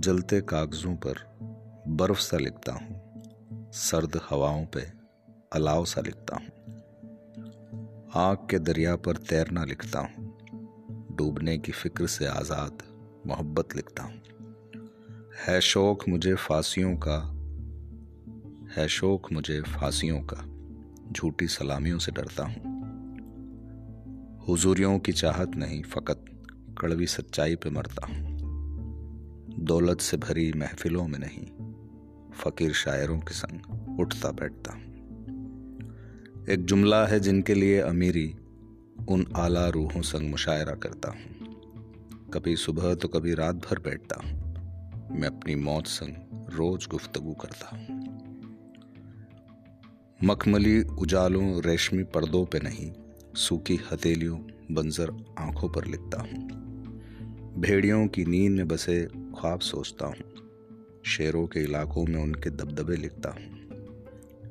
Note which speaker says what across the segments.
Speaker 1: जलते कागज़ों पर बर्फ़ सा लिखता हूँ, सर्द हवाओं पे अलाव सा लिखता हूँ। आग के दरिया पर तैरना लिखता हूँ, डूबने की फ़िक्र से आज़ाद मोहब्बत लिखता हूँ। है शौक मुझे फांसियों का, है शौक मुझे फांसियों का, झूठी सलामियों से डरता हूँ। हुजूरियों की चाहत नहीं, फ़कत कड़वी सच्चाई पे मरता हूँ। दौलत से भरी महफिलों में नहीं, फ़कीर शायरों के संग उठता बैठता। एक जुमला है जिनके लिए अमीरी उन आला रूहों संग मुशायरा करता हूँ। कभी सुबह तो कभी रात भर बैठता हूँ। मैं अपनी मौत संग रोज गुफ्तगु करता हूँ। मखमली उजालों रेशमी पर्दों पे नहीं, सूखी हथेलियों, बंजर आँखों पर लिखता हूँ। भेड़ियों की नींद में बसे ख्वाब सोचता हूँ। शेरों के इलाकों में उनके दबदबे लिखता हूँ।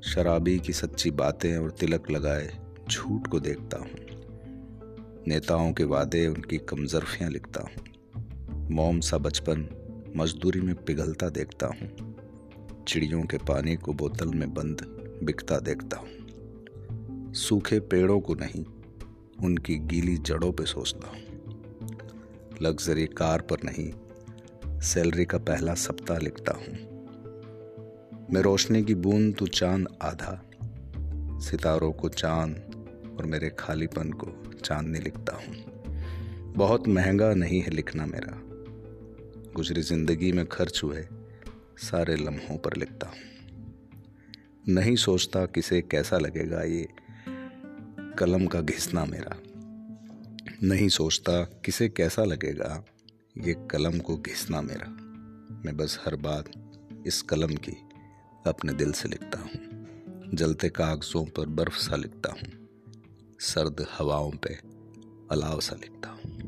Speaker 1: शराबी की सच्ची बातें और तिलक लगाए झूठ को देखता हूँ। नेताओं के वादे उनकी कमजरफियाँ लिखता हूँ। मोम सा बचपन मजदूरी में पिघलता देखता हूँ। चिड़ियों के पानी को बोतल में बंद बिकता देखता हूँ। सूखे पेड़ों को नहीं, उनकी गीली जड़ों पे सोचता हूँ। लग्जरी कार पर नहीं सैलरी का पहला सप्ताह लिखता हूँ। मैं रोशनी की बूंद तू चाँद आधा, सितारों को चाँद और मेरे खालीपन को चांदनी लिखता हूँ। बहुत महँगा नहीं है लिखना मेरा। गुजरी ज़िंदगी में खर्च हुए सारे लम्हों पर लिखता हूँ। नहीं सोचता किसे कैसा लगेगा ये कलम का घिसना मेरा। नहीं सोचता किसे कैसा लगेगा ये कलम को घिसना मेरा। मैं बस हर बात इस कलम की अपने दिल से लिखता हूँ। जलते कागज़ों पर बर्फ़ सा लिखता हूँ। सर्द हवाओं पे अलाव सा लिखता हूँ।